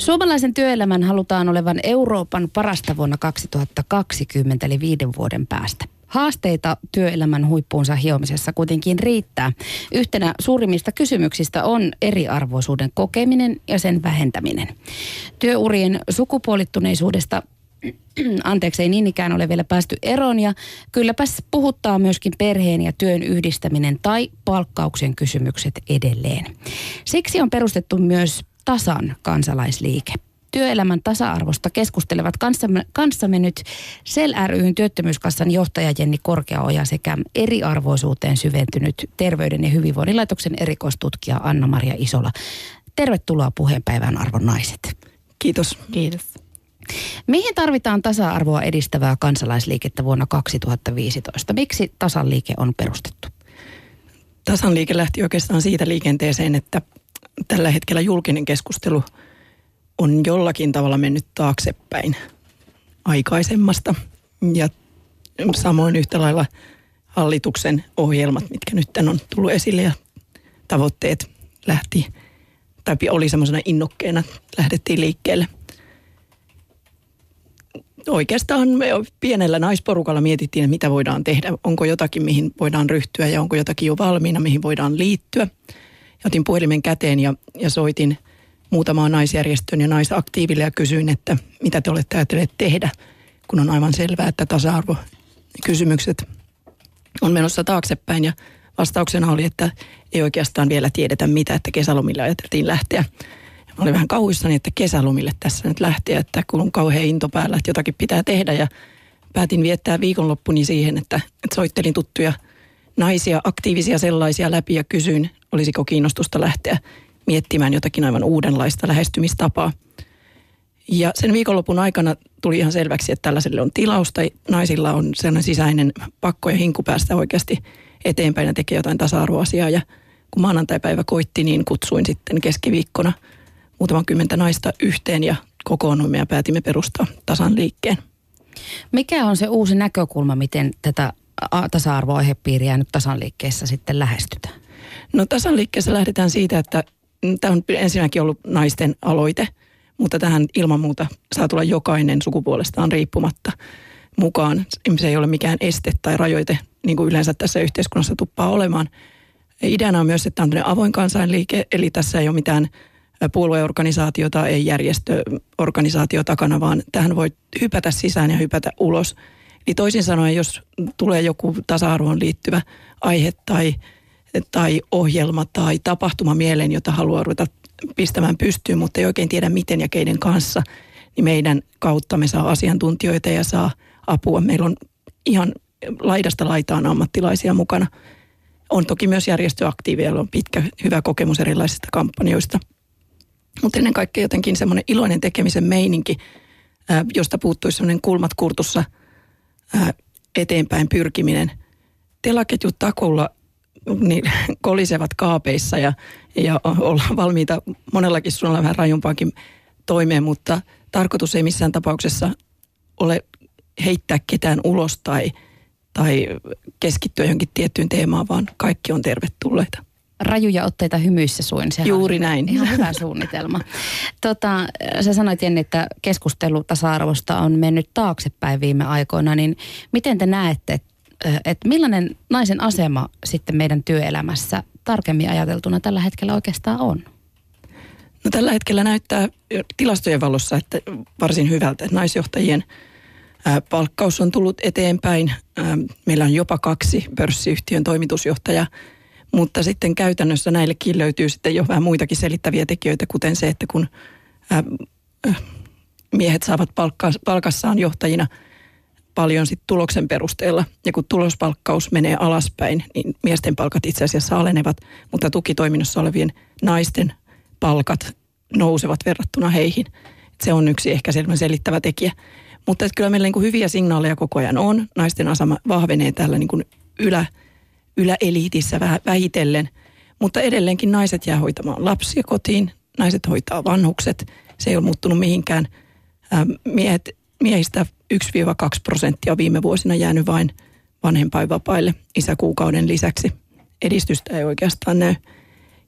Suomalaisen työelämän halutaan olevan Euroopan parasta vuonna 2020, eli viiden vuoden päästä. Haasteita työelämän huippuunsa hiomisessa kuitenkin riittää. Yhtenä suurimmista kysymyksistä on eriarvoisuuden kokeminen ja sen vähentäminen. Työurien sukupuolittuneisuudesta anteeksi, ei niin ikään ole vielä päästy eroon ja kylläpäs puhuttaa myöskin perheen ja työn yhdistäminen tai palkkauksen kysymykset edelleen. Siksi on perustettu myös tasan kansalaisliike. Työelämän tasa-arvosta keskustelevat kanssamme, kanssamme nyt SEL ryn työttömyyskassan johtaja Jenni Korkeaoja sekä eriarvoisuuteen syventynyt Terveyden ja hyvinvoinnin laitoksen erikoistutkija Anna-Maria Isola. Tervetuloa puheenpäivän arvon naiset. Kiitos. Kiitos. Mihin tarvitaan tasa-arvoa edistävää kansalaisliikettä vuonna 2015? Miksi tasanliike on perustettu? Tasanliike lähti oikeastaan siitä liikenteeseen, että tällä hetkellä julkinen keskustelu on jollakin tavalla mennyt taaksepäin aikaisemmasta. Ja samoin yhtä lailla hallituksen ohjelmat, mitkä nyt on tullut esille ja tavoitteet lähti, tai oli semmoisena innokkeena, lähdettiin liikkeelle – oikeastaan me pienellä naisporukalla mietittiin, että mitä voidaan tehdä. Onko jotakin, mihin voidaan ryhtyä ja onko jotakin jo valmiina, mihin voidaan liittyä. Ja otin puhelimen käteen ja, ja soitin muutamaan naisjärjestöön ja naisaktiiville ja kysyin, että mitä te olette ajatelleet tehdä, kun on aivan selvää, että tasa-arvo kysymykset on menossa taaksepäin. Ja vastauksena oli, että ei oikeastaan vielä tiedetä mitä, että kesälomille ajateltiin lähteä Mä olin vähän kauhuissani, että kesälomille tässä nyt lähtee, että kun on kauhean into päällä, että jotakin pitää tehdä ja päätin viettää viikonloppuni siihen, että, että soittelin tuttuja naisia, aktiivisia sellaisia läpi ja kysyin, olisiko kiinnostusta lähteä miettimään jotakin aivan uudenlaista lähestymistapaa. Ja sen viikonlopun aikana tuli ihan selväksi, että tällaiselle on tilausta. Naisilla on sellainen sisäinen pakko ja hinku päästä oikeasti eteenpäin ja tekee jotain tasa-arvoasiaa. Ja kun maanantai-päivä koitti, niin kutsuin sitten keskiviikkona – muutaman kymmentä naista yhteen ja kokoonnuimme ja päätimme perustaa tasan liikkeen. Mikä on se uusi näkökulma, miten tätä tasa-arvoaihepiiriä nyt tasanliikkeessä sitten lähestytään? No tasanliikkeessä lähdetään siitä, että tämä on ensinnäkin ollut naisten aloite, mutta tähän ilman muuta saa tulla jokainen sukupuolestaan riippumatta mukaan. Se ei ole mikään este tai rajoite, niin kuin yleensä tässä yhteiskunnassa tuppaa olemaan. Ideana on myös, että tämä on avoin kansainliike, eli tässä ei ole mitään puolueorganisaatiota, ei järjestöorganisaatio takana, vaan tähän voi hypätä sisään ja hypätä ulos. Eli toisin sanoen, jos tulee joku tasa-arvoon liittyvä aihe tai, tai ohjelma tai tapahtuma mieleen, jota haluaa ruveta pistämään pystyyn, mutta ei oikein tiedä miten ja keiden kanssa, niin meidän kautta me saa asiantuntijoita ja saa apua. Meillä on ihan laidasta laitaan ammattilaisia mukana. On toki myös järjestöaktiiveja, on pitkä hyvä kokemus erilaisista kampanjoista – mutta ennen kaikkea jotenkin semmoinen iloinen tekemisen meininki, josta puuttuisi semmoinen kulmat kurtussa eteenpäin pyrkiminen. Telaketjut takulla niin, kolisevat kaapeissa ja, ja ollaan valmiita monellakin suunnalla vähän rajumpaankin toimeen, mutta tarkoitus ei missään tapauksessa ole heittää ketään ulos tai, tai keskittyä johonkin tiettyyn teemaan, vaan kaikki on tervetulleita rajuja otteita hymyissä suin. Sehän Juuri on näin. Ihan hyvä suunnitelma. Tota, sä sanoit Jenni, että keskustelu tasa-arvosta on mennyt taaksepäin viime aikoina, niin miten te näette, että millainen naisen asema sitten meidän työelämässä tarkemmin ajateltuna tällä hetkellä oikeastaan on? No tällä hetkellä näyttää tilastojen valossa, että varsin hyvältä. Naisjohtajien palkkaus on tullut eteenpäin. Meillä on jopa kaksi pörssiyhtiön toimitusjohtajaa mutta sitten käytännössä näillekin löytyy sitten jo vähän muitakin selittäviä tekijöitä, kuten se, että kun miehet saavat palkka, palkassaan johtajina paljon sit tuloksen perusteella. Ja kun tulospalkkaus menee alaspäin, niin miesten palkat itse asiassa alenevat, mutta tukitoiminnassa olevien naisten palkat nousevat verrattuna heihin. Se on yksi ehkä selittävä tekijä. Mutta että kyllä meillä niin kuin hyviä signaaleja koko ajan on. Naisten asema vahvenee tällä niin kuin ylä, yläeliitissä vähitellen. Mutta edelleenkin naiset jää hoitamaan lapsia kotiin, naiset hoitaa vanhukset. Se ei ole muuttunut mihinkään. Miehet, miehistä 1-2 prosenttia viime vuosina jäänyt vain vanhempainvapaille isäkuukauden lisäksi. Edistystä ei oikeastaan näy.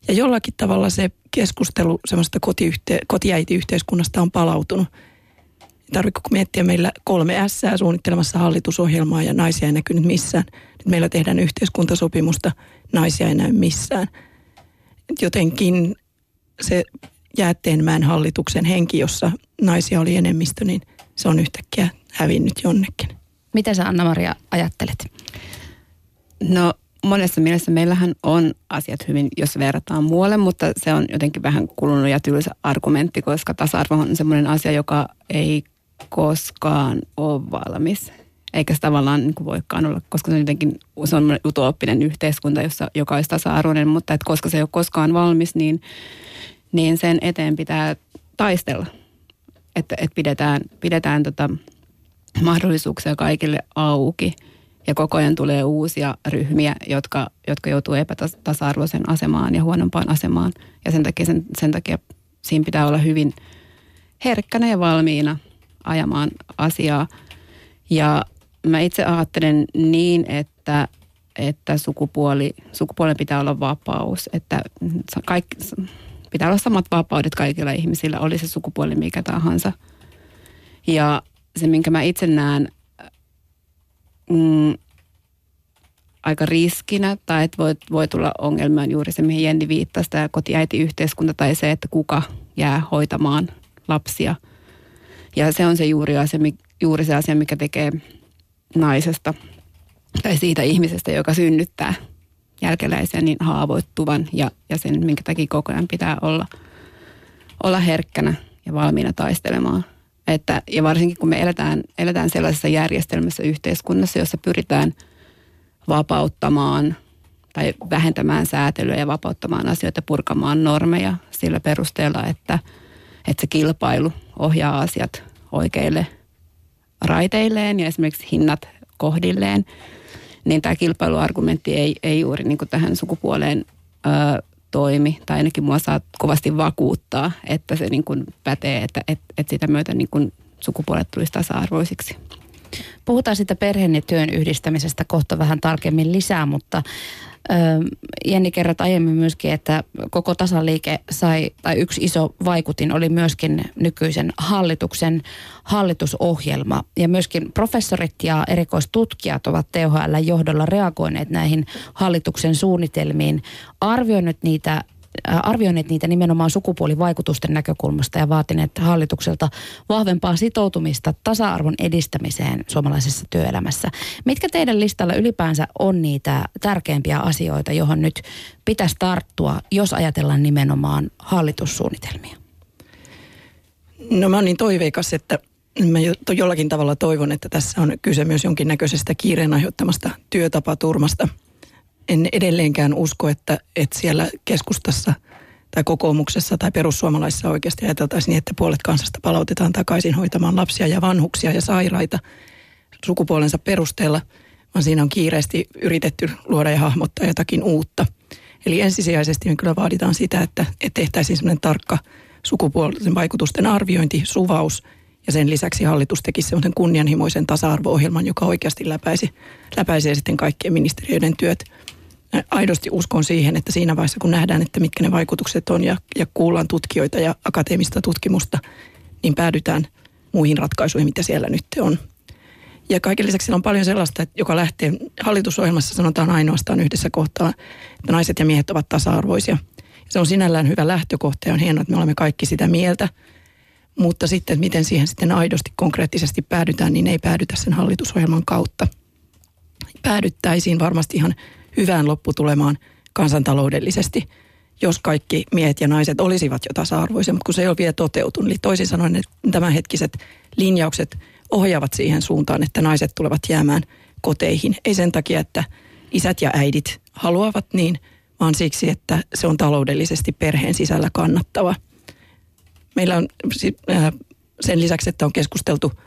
Ja jollakin tavalla se keskustelu semmoista kotiyhte- kotiäitiyhteiskunnasta on palautunut. Tarvitko miettiä meillä kolme S suunnittelemassa hallitusohjelmaa ja naisia ei näkynyt missään. Nyt meillä tehdään yhteiskuntasopimusta, naisia ei näy missään. Jotenkin se Jäätteenmäen hallituksen henki, jossa naisia oli enemmistö, niin se on yhtäkkiä hävinnyt jonnekin. Mitä sä Anna-Maria ajattelet? No monessa mielessä meillähän on asiat hyvin, jos verrataan muualle, mutta se on jotenkin vähän kulunut ja tylsä argumentti, koska tasa-arvo on semmoinen asia, joka ei koskaan ole valmis. Eikä se tavallaan niin kuin voikaan olla, koska se on jotenkin se on utooppinen yhteiskunta, jossa joka olisi tasa-arvoinen, mutta että koska se ei ole koskaan valmis, niin, niin sen eteen pitää taistella. Että, että pidetään, pidetään tota mahdollisuuksia kaikille auki – ja koko ajan tulee uusia ryhmiä, jotka, jotka joutuu epätasa-arvoisen asemaan ja huonompaan asemaan. Ja sen takia, sen, sen takia siinä pitää olla hyvin herkkänä ja valmiina ajamaan asiaa. Ja mä itse ajattelen niin, että, että sukupuoli, sukupuolen pitää olla vapaus, että kaikki, pitää olla samat vapaudet kaikilla ihmisillä, oli se sukupuoli mikä tahansa. Ja se, minkä mä itse näen mm, aika riskinä tai että voi, voi tulla ongelmia juuri se, mihin Jenni viittasi, tämä kotiäitiyhteiskunta tai se, että kuka jää hoitamaan lapsia. Ja se on se juuri, asia, juuri se asia, mikä tekee naisesta tai siitä ihmisestä, joka synnyttää jälkeläisiä niin haavoittuvan ja, ja sen, minkä takia koko ajan pitää olla, olla herkkänä ja valmiina taistelemaan. Että, ja varsinkin kun me eletään, eletään sellaisessa järjestelmässä yhteiskunnassa, jossa pyritään vapauttamaan tai vähentämään säätelyä ja vapauttamaan asioita, purkamaan normeja sillä perusteella, että, että se kilpailu ohjaa asiat oikeille raiteilleen ja esimerkiksi hinnat kohdilleen, niin tämä kilpailuargumentti ei, ei juuri niin tähän sukupuoleen ö, toimi, tai ainakin mua saa kovasti vakuuttaa, että se niin kuin pätee, että, että, että sitä myötä niin kuin sukupuolet tulisi tasa-arvoisiksi. Puhutaan sitä perheen ja työn yhdistämisestä kohta vähän tarkemmin lisää, mutta Jenni kerrot aiemmin myöskin, että koko tasaliike sai, tai yksi iso vaikutin oli myöskin nykyisen hallituksen hallitusohjelma. Ja myöskin professorit ja erikoistutkijat ovat THL johdolla reagoineet näihin hallituksen suunnitelmiin, arvioineet niitä arvioineet niitä nimenomaan sukupuolivaikutusten näkökulmasta ja vaatineet hallitukselta vahvempaa sitoutumista tasa-arvon edistämiseen suomalaisessa työelämässä. Mitkä teidän listalla ylipäänsä on niitä tärkeimpiä asioita, johon nyt pitäisi tarttua, jos ajatellaan nimenomaan hallitussuunnitelmia? No mä oon niin toiveikas, että mä jollakin tavalla toivon, että tässä on kyse myös jonkinnäköisestä kiireen aiheuttamasta työtapaturmasta – en edelleenkään usko, että, että siellä keskustassa tai kokoomuksessa tai perussuomalaisissa oikeasti ajateltaisiin niin, että puolet kansasta palautetaan takaisin hoitamaan lapsia ja vanhuksia ja sairaita sukupuolensa perusteella, vaan siinä on kiireesti yritetty luoda ja hahmottaa jotakin uutta. Eli ensisijaisesti me kyllä vaaditaan sitä, että, että tehtäisiin sellainen tarkka sukupuolisen vaikutusten arviointi, suvaus ja sen lisäksi hallitus teki sellaisen kunnianhimoisen tasa-arvo-ohjelman, joka oikeasti läpäisi, läpäisee sitten kaikkien ministeriöiden työt aidosti uskon siihen, että siinä vaiheessa kun nähdään, että mitkä ne vaikutukset on ja, ja kuullaan tutkijoita ja akateemista tutkimusta, niin päädytään muihin ratkaisuihin, mitä siellä nyt on. Ja kaiken lisäksi siellä on paljon sellaista, että joka lähtee, hallitusohjelmassa sanotaan ainoastaan yhdessä kohtaa, että naiset ja miehet ovat tasa-arvoisia. Se on sinällään hyvä lähtökohta ja on hienoa, että me olemme kaikki sitä mieltä. Mutta sitten, miten siihen sitten aidosti konkreettisesti päädytään, niin ei päädytä sen hallitusohjelman kautta. Päädyttäisiin varmasti ihan hyvään lopputulemaan kansantaloudellisesti, jos kaikki miehet ja naiset olisivat jo tasa-arvoisia, mutta kun se ei ole vielä toteutunut. Eli toisin sanoen, että tämänhetkiset linjaukset ohjaavat siihen suuntaan, että naiset tulevat jäämään koteihin. Ei sen takia, että isät ja äidit haluavat niin, vaan siksi, että se on taloudellisesti perheen sisällä kannattava. Meillä on äh, sen lisäksi, että on keskusteltu –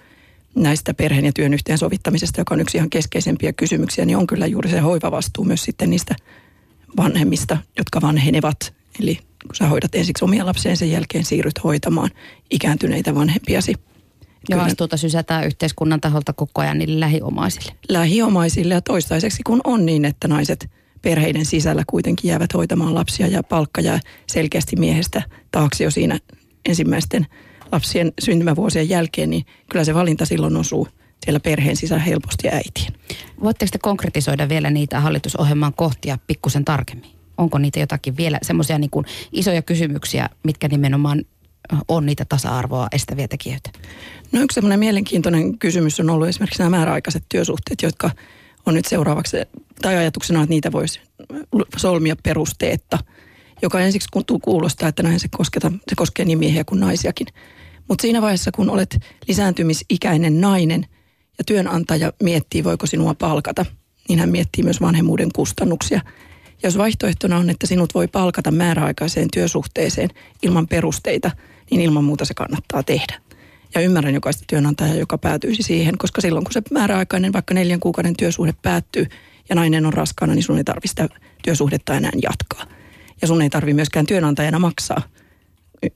näistä perheen ja työn yhteensovittamisesta, joka on yksi ihan keskeisempiä kysymyksiä, niin on kyllä juuri se hoivavastuu myös sitten niistä vanhemmista, jotka vanhenevat. Eli kun sä hoidat ensiksi omia lapsia, sen jälkeen siirryt hoitamaan ikääntyneitä vanhempiasi. Ja vastuuta sysätään yhteiskunnan taholta koko ajan niille lähiomaisille. Lähiomaisille ja toistaiseksi kun on niin, että naiset perheiden sisällä kuitenkin jäävät hoitamaan lapsia ja palkka jää selkeästi miehestä taakse jo siinä ensimmäisten lapsien syntymävuosien jälkeen, niin kyllä se valinta silloin osuu siellä perheen sisällä helposti äitiin. Voitteko te konkretisoida vielä niitä hallitusohjelman kohtia pikkusen tarkemmin? Onko niitä jotakin vielä semmoisia niin isoja kysymyksiä, mitkä nimenomaan on niitä tasa-arvoa estäviä tekijöitä? No yksi semmoinen mielenkiintoinen kysymys on ollut esimerkiksi nämä määräaikaiset työsuhteet, jotka on nyt seuraavaksi, tai ajatuksena, että niitä voisi solmia perusteetta, joka ensiksi kuulostaa, että näin se, kosketa, se koskee niin miehiä kuin naisiakin. Mutta siinä vaiheessa, kun olet lisääntymisikäinen nainen ja työnantaja miettii, voiko sinua palkata, niin hän miettii myös vanhemmuuden kustannuksia. Ja jos vaihtoehtona on, että sinut voi palkata määräaikaiseen työsuhteeseen ilman perusteita, niin ilman muuta se kannattaa tehdä. Ja ymmärrän jokaista työnantajaa, joka päätyisi siihen, koska silloin kun se määräaikainen, vaikka neljän kuukauden työsuhde päättyy ja nainen on raskaana, niin sun ei tarvitse sitä työsuhdetta enää jatkaa. Ja sun ei tarvitse myöskään työnantajana maksaa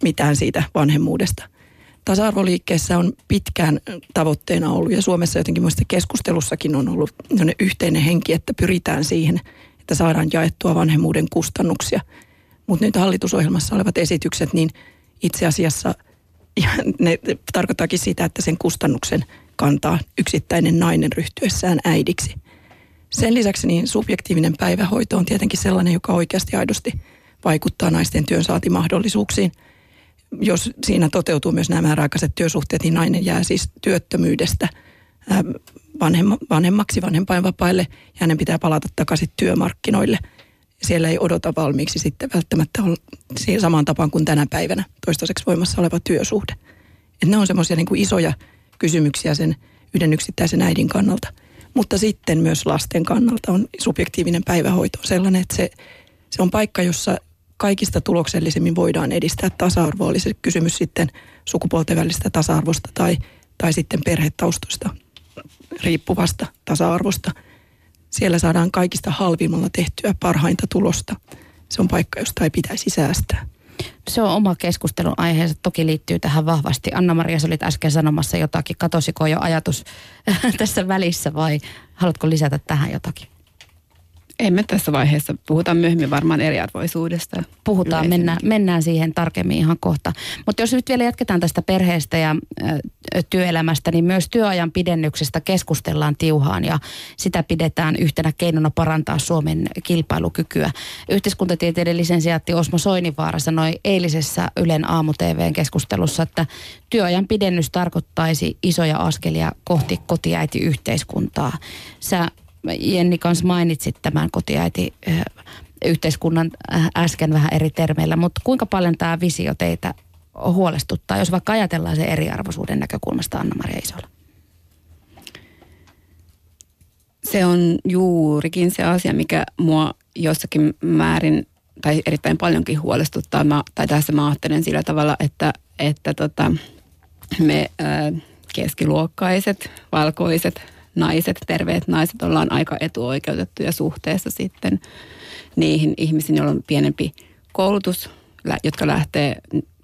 mitään siitä vanhemmuudesta. Tasa-arvoliikkeessä on pitkään tavoitteena ollut ja Suomessa jotenkin muista keskustelussakin on ollut yhteinen henki, että pyritään siihen, että saadaan jaettua vanhemmuuden kustannuksia. Mutta nyt hallitusohjelmassa olevat esitykset, niin itse asiassa – ne tarkoittaakin sitä, että sen kustannuksen kantaa yksittäinen nainen ryhtyessään äidiksi. Sen lisäksi niin subjektiivinen päivähoito on tietenkin sellainen, joka oikeasti aidosti vaikuttaa naisten työnsaantimahdollisuuksiin. Jos siinä toteutuu myös nämä määräaikaiset työsuhteet, niin nainen jää siis työttömyydestä vanhemmaksi vanhempainvapaille ja hänen pitää palata takaisin työmarkkinoille – siellä ei odota valmiiksi sitten välttämättä olla samaan tapaan kuin tänä päivänä toistaiseksi voimassa oleva työsuhde. Et ne on semmoisia niin isoja kysymyksiä sen yhden yksittäisen äidin kannalta. Mutta sitten myös lasten kannalta on subjektiivinen päivähoito sellainen, että se, se on paikka, jossa kaikista tuloksellisemmin voidaan edistää tasa-arvoa. Oli se kysymys sitten sukupuolten välistä tasa-arvosta tai, tai sitten perhetaustosta riippuvasta tasa-arvosta – siellä saadaan kaikista halvimmalla tehtyä parhainta tulosta. Se on paikka, josta ei pitäisi säästää. Se on oma keskustelun aiheensa, toki liittyy tähän vahvasti. Anna-Maria, sä olit äsken sanomassa jotakin. Katosiko jo ajatus tässä välissä vai haluatko lisätä tähän jotakin? Emme tässä vaiheessa. Puhutaan myöhemmin varmaan eriarvoisuudesta. Puhutaan, mennään, mennään siihen tarkemmin ihan kohta. Mutta jos nyt vielä jatketaan tästä perheestä ja ö, työelämästä, niin myös työajan pidennyksestä keskustellaan tiuhaan ja sitä pidetään yhtenä keinona parantaa Suomen kilpailukykyä. Yhteiskuntatieteiden lisensiaatti Osmo Soinivaara sanoi eilisessä Ylen aamu-TVn keskustelussa, että työajan pidennys tarkoittaisi isoja askelia kohti kotiäitiyhteiskuntaa. Sä Jenni kanssa mainitsit tämän kotiäiti yhteiskunnan äsken vähän eri termeillä, mutta kuinka paljon tämä visio teitä huolestuttaa, jos vaikka ajatellaan se eriarvoisuuden näkökulmasta Anna-Maria Isola? Se on juurikin se asia, mikä mua jossakin määrin tai erittäin paljonkin huolestuttaa. Mä, tai tässä mä ajattelen sillä tavalla, että, että tota, me ää, keskiluokkaiset, valkoiset, naiset, terveet naiset ollaan aika etuoikeutettuja suhteessa sitten niihin ihmisiin, joilla on pienempi koulutus, jotka lähtee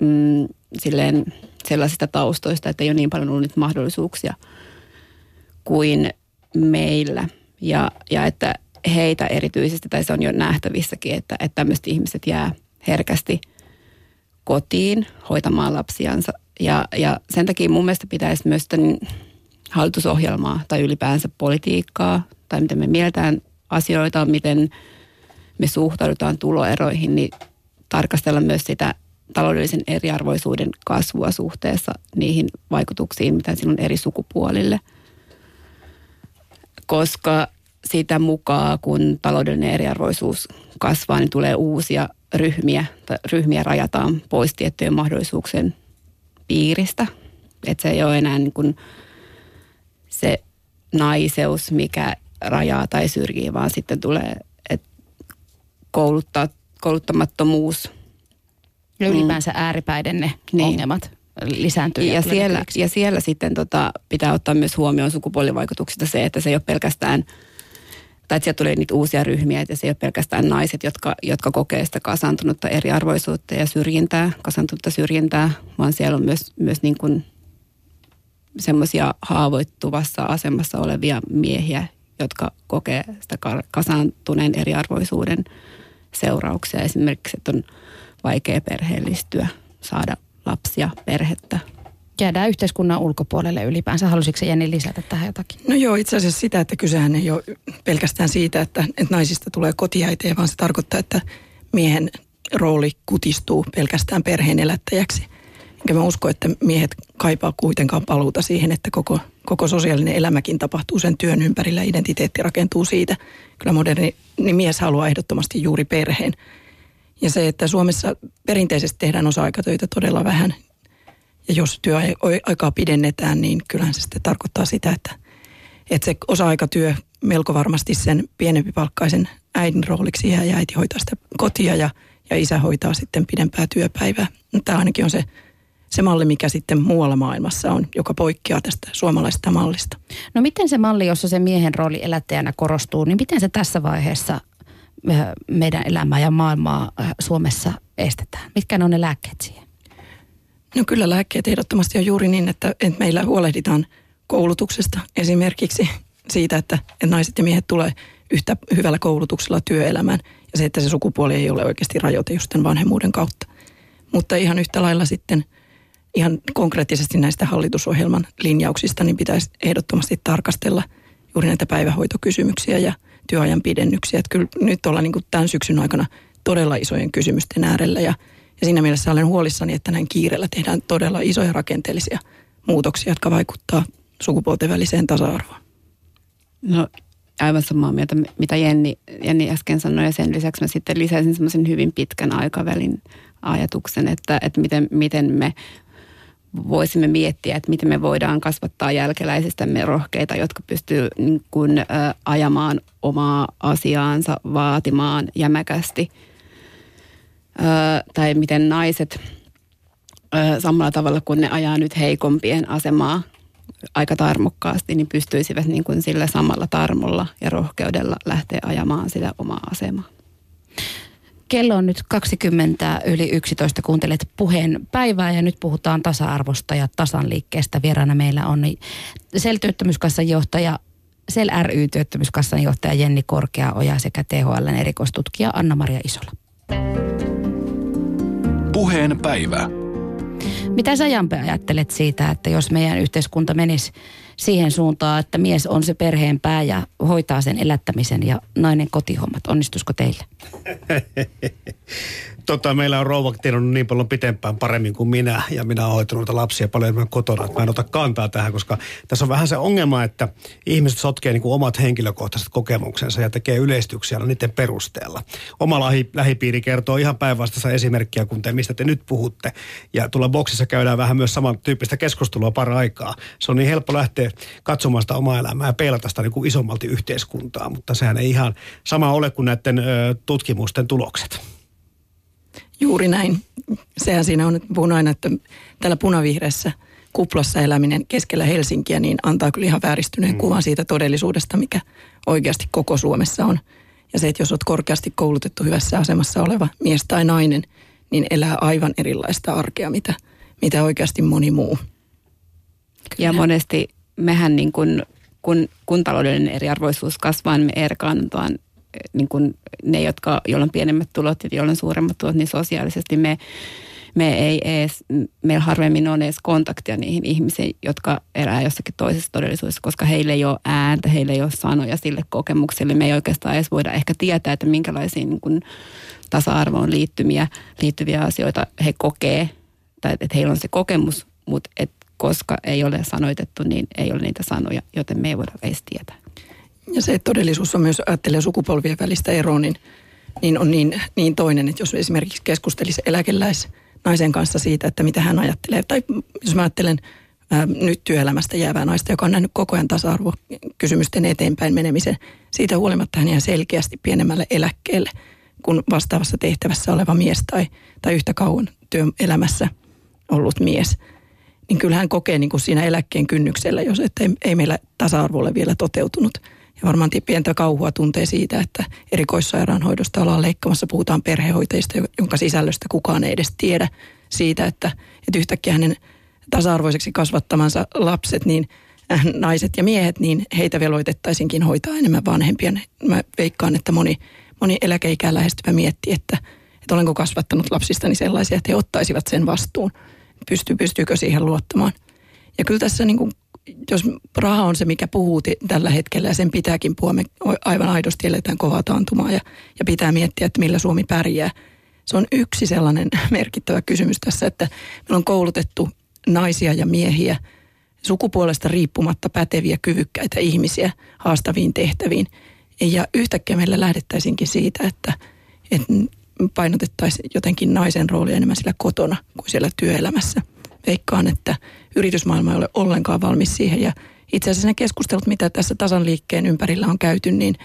mm, silleen sellaisista taustoista, että ei ole niin paljon ollut niitä mahdollisuuksia kuin meillä. Ja, ja että heitä erityisesti, tai se on jo nähtävissäkin, että, että tämmöiset ihmiset jää herkästi kotiin hoitamaan lapsiansa. Ja, ja sen takia mun mielestä pitäisi myös tämän hallitusohjelmaa tai ylipäänsä politiikkaa tai miten me mieltään asioita, miten me suhtaudutaan tuloeroihin, niin tarkastella myös sitä taloudellisen eriarvoisuuden kasvua suhteessa niihin vaikutuksiin, mitä sillä on eri sukupuolille. Koska sitä mukaan, kun taloudellinen eriarvoisuus kasvaa, niin tulee uusia ryhmiä, tai ryhmiä rajataan pois tiettyjen mahdollisuuksien piiristä. Että se ei ole enää niin kuin se naiseus, mikä rajaa tai syrjii, vaan sitten tulee että kouluttaa, kouluttamattomuus. Ja ylipäänsä mm. ääripäiden ne niin. ongelmat lisääntyy. Ja, ja, siellä, ja siellä sitten tota, pitää ottaa myös huomioon sukupuolivaikutuksista se, että se ei ole pelkästään, tai että sieltä tulee niitä uusia ryhmiä, että se ei ole pelkästään naiset, jotka, jotka kokee sitä kasantunutta eriarvoisuutta ja syrjintää, kasantunutta syrjintää, vaan siellä on myös, myös niin kuin semmoisia haavoittuvassa asemassa olevia miehiä, jotka kokee sitä kasaantuneen eriarvoisuuden seurauksia. Esimerkiksi, että on vaikea perheellistyä, saada lapsia, perhettä. Jäädään yhteiskunnan ulkopuolelle ylipäänsä. Halusitko Jenni lisätä tähän jotakin? No joo, itse asiassa sitä, että kysehän ei ole pelkästään siitä, että, että naisista tulee kotiäitejä, vaan se tarkoittaa, että miehen rooli kutistuu pelkästään perheen elättäjäksi. Enkä mä usko, että miehet kaipaa kuitenkaan paluuta siihen, että koko, koko sosiaalinen elämäkin tapahtuu sen työn ympärillä, identiteetti rakentuu siitä. Kyllä moderni niin mies haluaa ehdottomasti juuri perheen. Ja se, että Suomessa perinteisesti tehdään osa-aikatöitä todella vähän, ja jos työaikaa pidennetään, niin kyllähän se sitten tarkoittaa sitä, että, että se osa-aikatyö melko varmasti sen pienempi palkkaisen äidin rooliksi jää ja äiti hoitaa sitä kotia ja, ja isä hoitaa sitten pidempää työpäivää. Tämä ainakin on se, se malli, mikä sitten muualla maailmassa on, joka poikkeaa tästä suomalaisesta mallista. No miten se malli, jossa se miehen rooli elättäjänä korostuu, niin miten se tässä vaiheessa meidän elämää ja maailmaa Suomessa estetään? Mitkä ne on ne lääkkeet siihen? No kyllä lääkkeet ehdottomasti on juuri niin, että, että meillä huolehditaan koulutuksesta esimerkiksi siitä, että, että naiset ja miehet tulee yhtä hyvällä koulutuksella työelämään ja se, että se sukupuoli ei ole oikeasti rajoite just tämän vanhemmuuden kautta. Mutta ihan yhtä lailla sitten ihan konkreettisesti näistä hallitusohjelman linjauksista, niin pitäisi ehdottomasti tarkastella juuri näitä päivähoitokysymyksiä ja työajan pidennyksiä. Että kyllä nyt ollaan niin kuin tämän syksyn aikana todella isojen kysymysten äärellä ja, ja siinä mielessä olen huolissani, että näin kiireellä tehdään todella isoja rakenteellisia muutoksia, jotka vaikuttaa sukupuolten väliseen tasa-arvoon. No aivan samaa mieltä, mitä Jenni, Jenni äsken sanoi ja sen lisäksi mä sitten lisäisin semmoisen hyvin pitkän aikavälin ajatuksen, että, että miten, miten me voisimme miettiä, että miten me voidaan kasvattaa jälkeläisistämme rohkeita, jotka pystyy niin kuin, ä, ajamaan omaa asiaansa, vaatimaan jämäkästi. Ä, tai miten naiset ä, samalla tavalla kuin ne ajaa nyt heikompien asemaa aika tarmokkaasti, niin pystyisivät niin kuin sillä samalla tarmolla ja rohkeudella lähteä ajamaan sitä omaa asemaa. Kello on nyt 20 yli 11. Kuuntelet puheen päivää ja nyt puhutaan tasa-arvosta ja tasanliikkeestä. Vieraana meillä on SEL-työttömyyskassan johtaja, SEL ry-työttömyyskassan johtaja Jenni Korkeaoja sekä THLn erikoistutkija Anna-Maria Isola. Puheen päivä. Mitä sä Jampe ajattelet siitä, että jos meidän yhteiskunta menisi siihen suuntaan, että mies on se perheen pää ja hoitaa sen elättämisen ja nainen kotihommat. Onnistuisiko teille? tota, meillä on rouva tiennyt niin paljon pitempään paremmin kuin minä ja minä olen hoitanut lapsia paljon enemmän kotona, mä en ota kantaa tähän, koska tässä on vähän se ongelma, että ihmiset sotkee niin kuin omat henkilökohtaiset kokemuksensa ja tekee yleistyksiä niiden perusteella. Oma lähi, lähipiiri kertoo ihan päinvastaista esimerkkiä kuin te, mistä te nyt puhutte. Ja tuolla boksissa käydään vähän myös samantyyppistä keskustelua aikaa. Se on niin helppo lähteä katsomaan sitä omaa elämää ja peilata sitä niin kuin isommalti yhteiskuntaa, mutta sehän ei ihan sama ole kuin näiden ö, tutkimusten tulokset. Juuri näin. Sehän siinä on, että puhun aina, että tällä punavihreässä kuplassa eläminen keskellä Helsinkiä niin antaa kyllä ihan vääristyneen mm. kuvan siitä todellisuudesta, mikä oikeasti koko Suomessa on. Ja se, että jos olet korkeasti koulutettu hyvässä asemassa oleva mies tai nainen, niin elää aivan erilaista arkea, mitä, mitä oikeasti moni muu. Ja monesti mehän niin kuin, kun, kun taloudellinen eriarvoisuus kasvaa, niin me erkaannutaan niin kuin ne, jotka, joilla on pienemmät tulot ja joilla on suuremmat tulot, niin sosiaalisesti me, me ei edes, meillä harvemmin on edes kontaktia niihin ihmisiin, jotka elää jossakin toisessa todellisuudessa, koska heillä ei ole ääntä, heillä ei ole sanoja sille kokemukselle. Me ei oikeastaan edes voida ehkä tietää, että minkälaisia niin kuin tasa-arvoon liittymiä, liittyviä asioita he kokee, tai että heillä on se kokemus, mutta et koska ei ole sanoitettu, niin ei ole niitä sanoja, joten me ei voida edes tietää. Ja se että todellisuus on myös, ajattelee sukupolvien välistä eroa, niin, niin on niin, niin toinen, että jos esimerkiksi keskustelisi eläkeläis naisen kanssa siitä, että mitä hän ajattelee, tai jos mä ajattelen ää, nyt työelämästä jäävää naista, joka on nähnyt koko ajan tasa-arvokysymysten eteenpäin menemisen, siitä huolimatta hän jää selkeästi pienemmälle eläkkeelle kuin vastaavassa tehtävässä oleva mies tai, tai yhtä kauan työelämässä ollut mies – niin kyllähän kokee niin kuin siinä eläkkeen kynnyksellä, jos ei, ei meillä tasa-arvo ole vielä toteutunut. Ja varmaan pientä kauhua tuntee siitä, että erikoissairaanhoidosta ollaan leikkamassa, puhutaan perhehoitajista, jonka sisällöstä kukaan ei edes tiedä siitä, että, että yhtäkkiä hänen tasa-arvoiseksi kasvattamansa lapset, niin äh, naiset ja miehet, niin heitä veloitettaisinkin hoitaa enemmän vanhempia. Mä veikkaan, että moni, moni eläkeikää lähestyvä miettii, että, että olenko kasvattanut lapsistani sellaisia, että he ottaisivat sen vastuun. Pystyy, pystyykö siihen luottamaan. Ja kyllä tässä niin kuin, jos raha on se, mikä puhuu tällä hetkellä ja sen pitääkin puhua, me aivan aidosti eletään kovaa taantumaa ja, ja pitää miettiä, että millä Suomi pärjää. Se on yksi sellainen merkittävä kysymys tässä, että meillä on koulutettu naisia ja miehiä sukupuolesta riippumatta päteviä, kyvykkäitä ihmisiä haastaviin tehtäviin. Ja yhtäkkiä meillä lähdettäisinkin siitä, että, että painotettaisiin jotenkin naisen roolia enemmän sillä kotona kuin siellä työelämässä. Veikkaan, että yritysmaailma ei ole ollenkaan valmis siihen ja itse asiassa ne keskustelut, mitä tässä tasan liikkeen ympärillä on käyty, niin,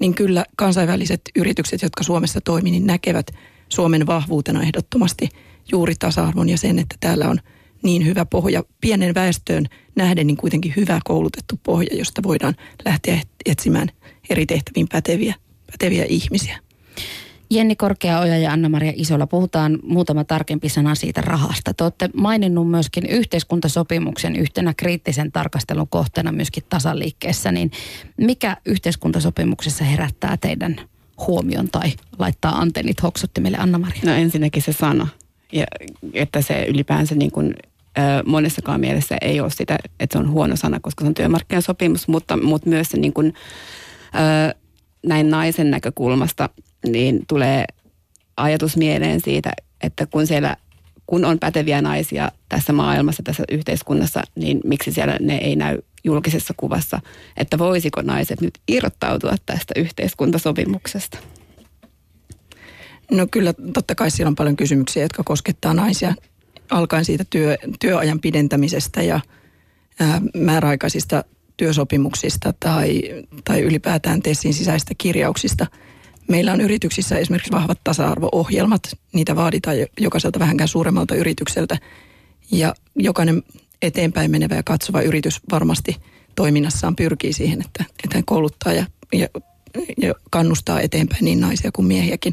niin kyllä kansainväliset yritykset, jotka Suomessa toimii, niin näkevät Suomen vahvuutena ehdottomasti juuri tasa-arvon ja sen, että täällä on niin hyvä pohja. Pienen väestöön nähden niin kuitenkin hyvä koulutettu pohja, josta voidaan lähteä etsimään eri tehtäviin päteviä, päteviä ihmisiä. Jenni Korkeaoja ja Anna-Maria Isola, puhutaan muutama tarkempi sana siitä rahasta. Te olette maininnut myöskin yhteiskuntasopimuksen yhtenä kriittisen tarkastelun kohteena myöskin tasaliikkeessä, niin mikä yhteiskuntasopimuksessa herättää teidän huomion tai laittaa antennit hoksuttimelle Anna-Maria? No ensinnäkin se sana, ja että se ylipäänsä niin kuin, monessakaan mielessä ei ole sitä, että se on huono sana, koska se on työmarkkinasopimus, mutta, mutta myös se niin kuin, näin naisen näkökulmasta – niin tulee ajatus mieleen siitä, että kun siellä kun on päteviä naisia tässä maailmassa, tässä yhteiskunnassa, niin miksi siellä ne ei näy julkisessa kuvassa, että voisiko naiset nyt irrottautua tästä yhteiskuntasopimuksesta? No kyllä, totta kai siellä on paljon kysymyksiä, jotka koskettaa naisia, alkaen siitä työ, työajan pidentämisestä ja ää, määräaikaisista työsopimuksista tai, tai ylipäätään TESin sisäistä kirjauksista – Meillä on yrityksissä esimerkiksi vahvat tasa-arvo-ohjelmat. Niitä vaaditaan jokaiselta vähänkään suuremmalta yritykseltä. Ja jokainen eteenpäin menevä ja katsova yritys varmasti toiminnassaan pyrkii siihen, että, että kouluttaa ja, ja, ja kannustaa eteenpäin niin naisia kuin miehiäkin.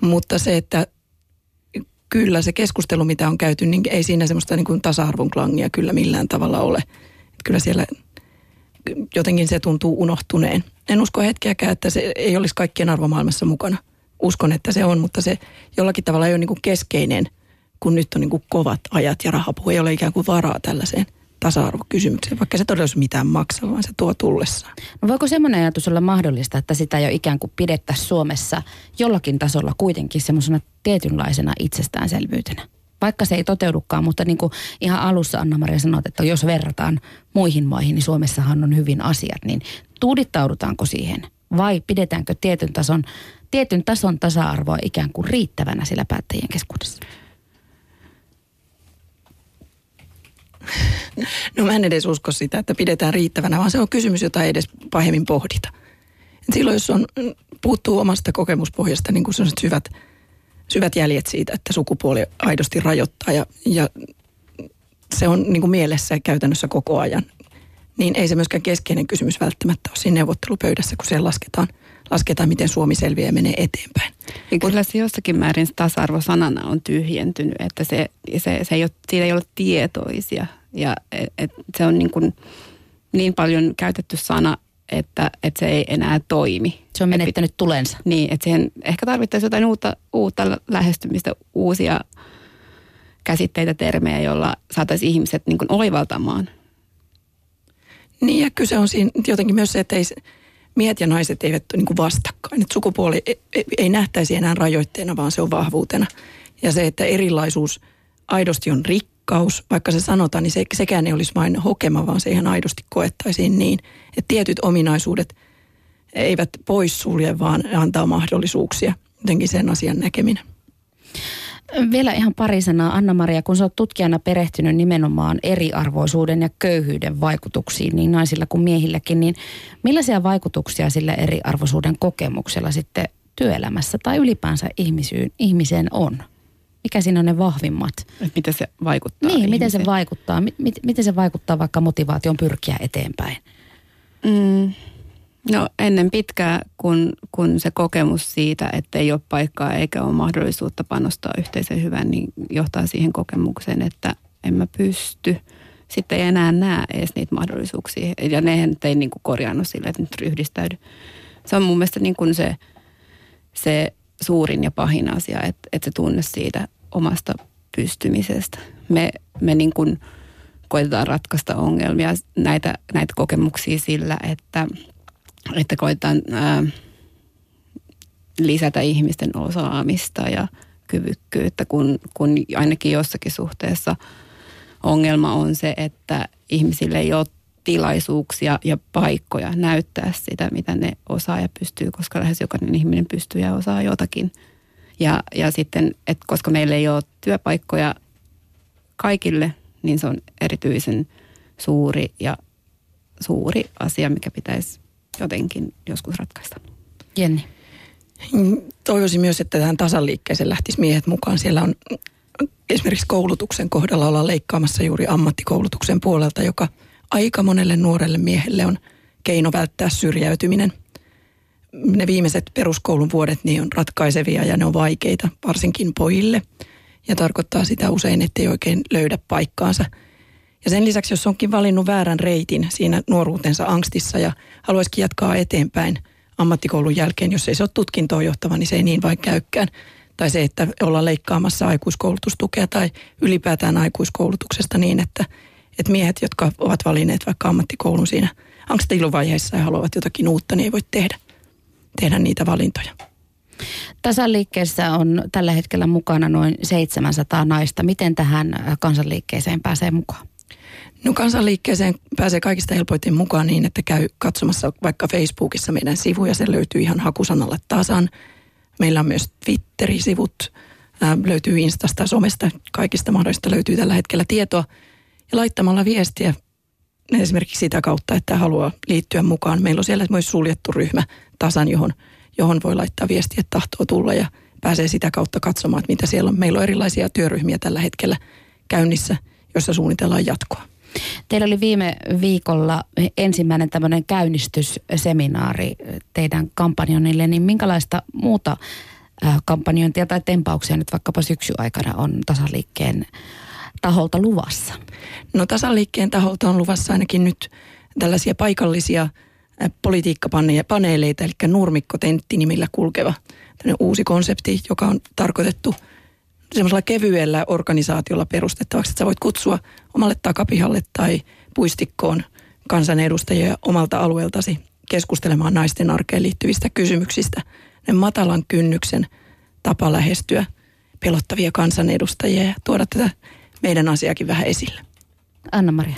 Mutta se, että kyllä se keskustelu, mitä on käyty, niin ei siinä semmoista niin kuin tasa-arvon klangia kyllä millään tavalla ole. Että kyllä siellä jotenkin se tuntuu unohtuneen. En usko hetkeäkään, että se ei olisi kaikkien arvomaailmassa mukana. Uskon, että se on, mutta se jollakin tavalla ei ole niin kuin keskeinen, kun nyt on niin kuin kovat ajat ja rahapu. Ei ole ikään kuin varaa tällaiseen tasa-arvokysymykseen, vaikka se todella mitään maksaa, vaan se tuo tullessaan. No voiko semmoinen ajatus olla mahdollista, että sitä jo ikään kuin pidettäisiin Suomessa jollakin tasolla kuitenkin semmoisena tietynlaisena itsestäänselvyytenä? Vaikka se ei toteudukaan, mutta niin kuin ihan alussa Anna-Maria sanoi, että jos verrataan muihin maihin, niin Suomessahan on hyvin asiat, niin tuudittaudutaanko siihen vai pidetäänkö tietyn tason, tietyn tason tasa-arvoa ikään kuin riittävänä sillä päättäjien keskuudessa? No mä en edes usko sitä, että pidetään riittävänä, vaan se on kysymys, jota ei edes pahemmin pohdita. silloin jos on, puuttuu omasta kokemuspohjasta niin kuin syvät – syvät jäljet siitä, että sukupuoli aidosti rajoittaa ja, ja se on niin kuin mielessä käytännössä koko ajan. Niin ei se myöskään keskeinen kysymys välttämättä ole siinä neuvottelupöydässä, kun siellä lasketaan, lasketaan miten Suomi selviää ja menee eteenpäin. Ja kyllä se jossakin määrin tasa-arvosanana on tyhjentynyt, että se, se, se ei ole, siitä ei ole tietoisia. Ja et, et se on niin, kuin niin paljon käytetty sana, että, että se ei enää toimi. Se on menettänyt tulensa. Niin, että siihen ehkä tarvittaisiin jotain uutta, uutta lähestymistä, uusia käsitteitä, termejä, joilla saataisiin ihmiset niin kuin oivaltamaan. Niin ja kyse on siinä jotenkin myös se, että ei, miehet ja naiset eivät ole niin kuin vastakkain. Että sukupuoli ei, ei, ei nähtäisi enää rajoitteena, vaan se on vahvuutena. Ja se, että erilaisuus aidosti on rikki rakkaus, vaikka se sanotaan, niin se, sekään ei olisi vain hokema, vaan se ihan aidosti koettaisiin niin, että tietyt ominaisuudet eivät poissulje, vaan antaa mahdollisuuksia. Jotenkin sen asian näkeminen. Vielä ihan pari sanaa, Anna-Maria, kun sä oot tutkijana perehtynyt nimenomaan eriarvoisuuden ja köyhyyden vaikutuksiin niin naisilla kuin miehilläkin, niin millaisia vaikutuksia sillä eriarvoisuuden kokemuksella sitten työelämässä tai ylipäänsä ihmisyyn, ihmiseen on? Mikä siinä on ne vahvimmat. Et miten se vaikuttaa Niin, ihmiseen. miten se vaikuttaa. M- miten se vaikuttaa vaikka motivaation pyrkiä eteenpäin? Mm, no ennen pitkää, kun, kun se kokemus siitä, että ei ole paikkaa eikä ole mahdollisuutta panostaa yhteiseen hyvään, niin johtaa siihen kokemukseen, että en mä pysty. sitten ei enää näe edes niitä mahdollisuuksia. Ja ne ei niin kuin korjannut sille, että nyt ryhdistäydy. Se on mun mielestä niin kuin se, se suurin ja pahin asia, että, että se tunne siitä omasta pystymisestä. Me, me niin kuin koitetaan ratkaista ongelmia, näitä, näitä kokemuksia sillä, että, että koitetaan ää, lisätä ihmisten osaamista ja kyvykkyyttä, kun, kun ainakin jossakin suhteessa ongelma on se, että ihmisille ei ole tilaisuuksia ja paikkoja näyttää sitä, mitä ne osaa ja pystyy, koska lähes jokainen ihminen pystyy ja osaa jotakin. Ja, ja sitten, että koska meillä ei ole työpaikkoja kaikille, niin se on erityisen suuri ja suuri asia, mikä pitäisi jotenkin joskus ratkaista. Jenni. Toivoisin myös, että tähän tasanliikkeeseen lähtisi miehet mukaan. Siellä on esimerkiksi koulutuksen kohdalla ollaan leikkaamassa juuri ammattikoulutuksen puolelta, joka aika monelle nuorelle miehelle on keino välttää syrjäytyminen. Ne viimeiset peruskoulun vuodet niin on ratkaisevia ja ne on vaikeita, varsinkin pojille. Ja tarkoittaa sitä usein, ettei oikein löydä paikkaansa. Ja sen lisäksi, jos onkin valinnut väärän reitin siinä nuoruutensa angstissa ja haluaisikin jatkaa eteenpäin – ammattikoulun jälkeen, jos ei se ole tutkintoon johtava, niin se ei niin vain käykään. Tai se, että ollaan leikkaamassa aikuiskoulutustukea tai ylipäätään aikuiskoulutuksesta niin, että, että miehet, jotka ovat valinneet vaikka ammattikoulun siinä angstiluvaiheessa ja haluavat jotakin uutta, niin ei voi tehdä, tehdä niitä valintoja. Tasaliikkeessä on tällä hetkellä mukana noin 700 naista. Miten tähän kansanliikkeeseen pääsee mukaan? No kansanliikkeeseen pääsee kaikista helpoiten mukaan niin, että käy katsomassa vaikka Facebookissa meidän sivuja. Se löytyy ihan hakusanalla tasan. Meillä on myös Twitteri-sivut, löytyy Instasta, somesta, kaikista mahdollista löytyy tällä hetkellä tietoa. Ja laittamalla viestiä esimerkiksi sitä kautta, että haluaa liittyä mukaan. Meillä on siellä myös suljettu ryhmä tasan, johon, johon voi laittaa viestiä, että tahtoo tulla ja pääsee sitä kautta katsomaan, että mitä siellä on. Meillä on erilaisia työryhmiä tällä hetkellä käynnissä, jossa suunnitellaan jatkoa. Teillä oli viime viikolla ensimmäinen tämmöinen käynnistysseminaari teidän kampanjonille, niin minkälaista muuta kampanjointia tai tempauksia nyt vaikkapa syksy aikana on tasaliikkeen taholta luvassa? No tasaliikkeen taholta on luvassa ainakin nyt tällaisia paikallisia politiikkapaneeleita, eli nurmikkotentti nimillä kulkeva uusi konsepti, joka on tarkoitettu – semmoisella kevyellä organisaatiolla perustettavaksi, että sä voit kutsua omalle takapihalle tai puistikkoon kansanedustajia omalta alueeltasi keskustelemaan naisten arkeen liittyvistä kysymyksistä. Ne matalan kynnyksen tapa lähestyä pelottavia kansanedustajia ja tuoda tätä meidän asiakin vähän esille. Anna-Maria.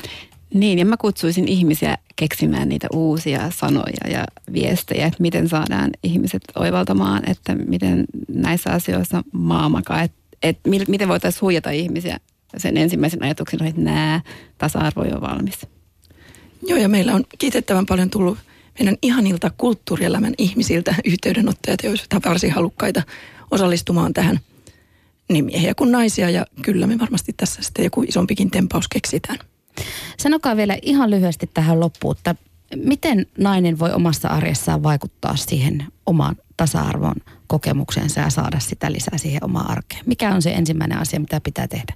Niin, ja mä kutsuisin ihmisiä keksimään niitä uusia sanoja ja viestejä, että miten saadaan ihmiset oivaltamaan, että miten näissä asioissa maa makaa, että että miten voitaisiin huijata ihmisiä sen ensimmäisen ajatuksen, että nämä tasa-arvo on valmis. Joo, ja meillä on kiitettävän paljon tullut meidän ihanilta kulttuurielämän ihmisiltä yhteydenottajat, joista varsin halukkaita osallistumaan tähän niin miehiä kuin naisia. Ja kyllä me varmasti tässä sitten joku isompikin tempaus keksitään. Sanokaa vielä ihan lyhyesti tähän loppuun, että miten nainen voi omassa arjessaan vaikuttaa siihen omaan tasa-arvon kokemuksensa ja saada sitä lisää siihen omaan arkeen? Mikä on se ensimmäinen asia, mitä pitää tehdä?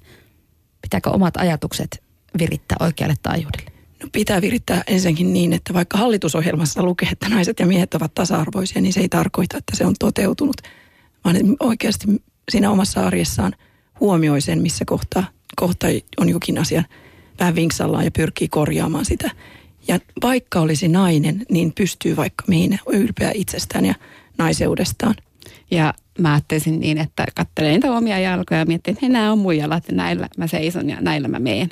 Pitääkö omat ajatukset virittää oikealle taajuudelle? No pitää virittää ensinnäkin niin, että vaikka hallitusohjelmassa lukee, että naiset ja miehet ovat tasa-arvoisia, niin se ei tarkoita, että se on toteutunut. Vaan oikeasti siinä omassa arjessaan huomioi sen, missä kohtaa, kohta on jokin asia vähän vinksallaan ja pyrkii korjaamaan sitä. Ja vaikka olisi nainen, niin pystyy vaikka mihin ylpeä itsestään ja naiseudestaan. Ja mä ajattelisin niin, että katselen niitä omia jalkoja ja mietin, että nämä on mun jalat ja näillä mä seison ja näillä mä meen.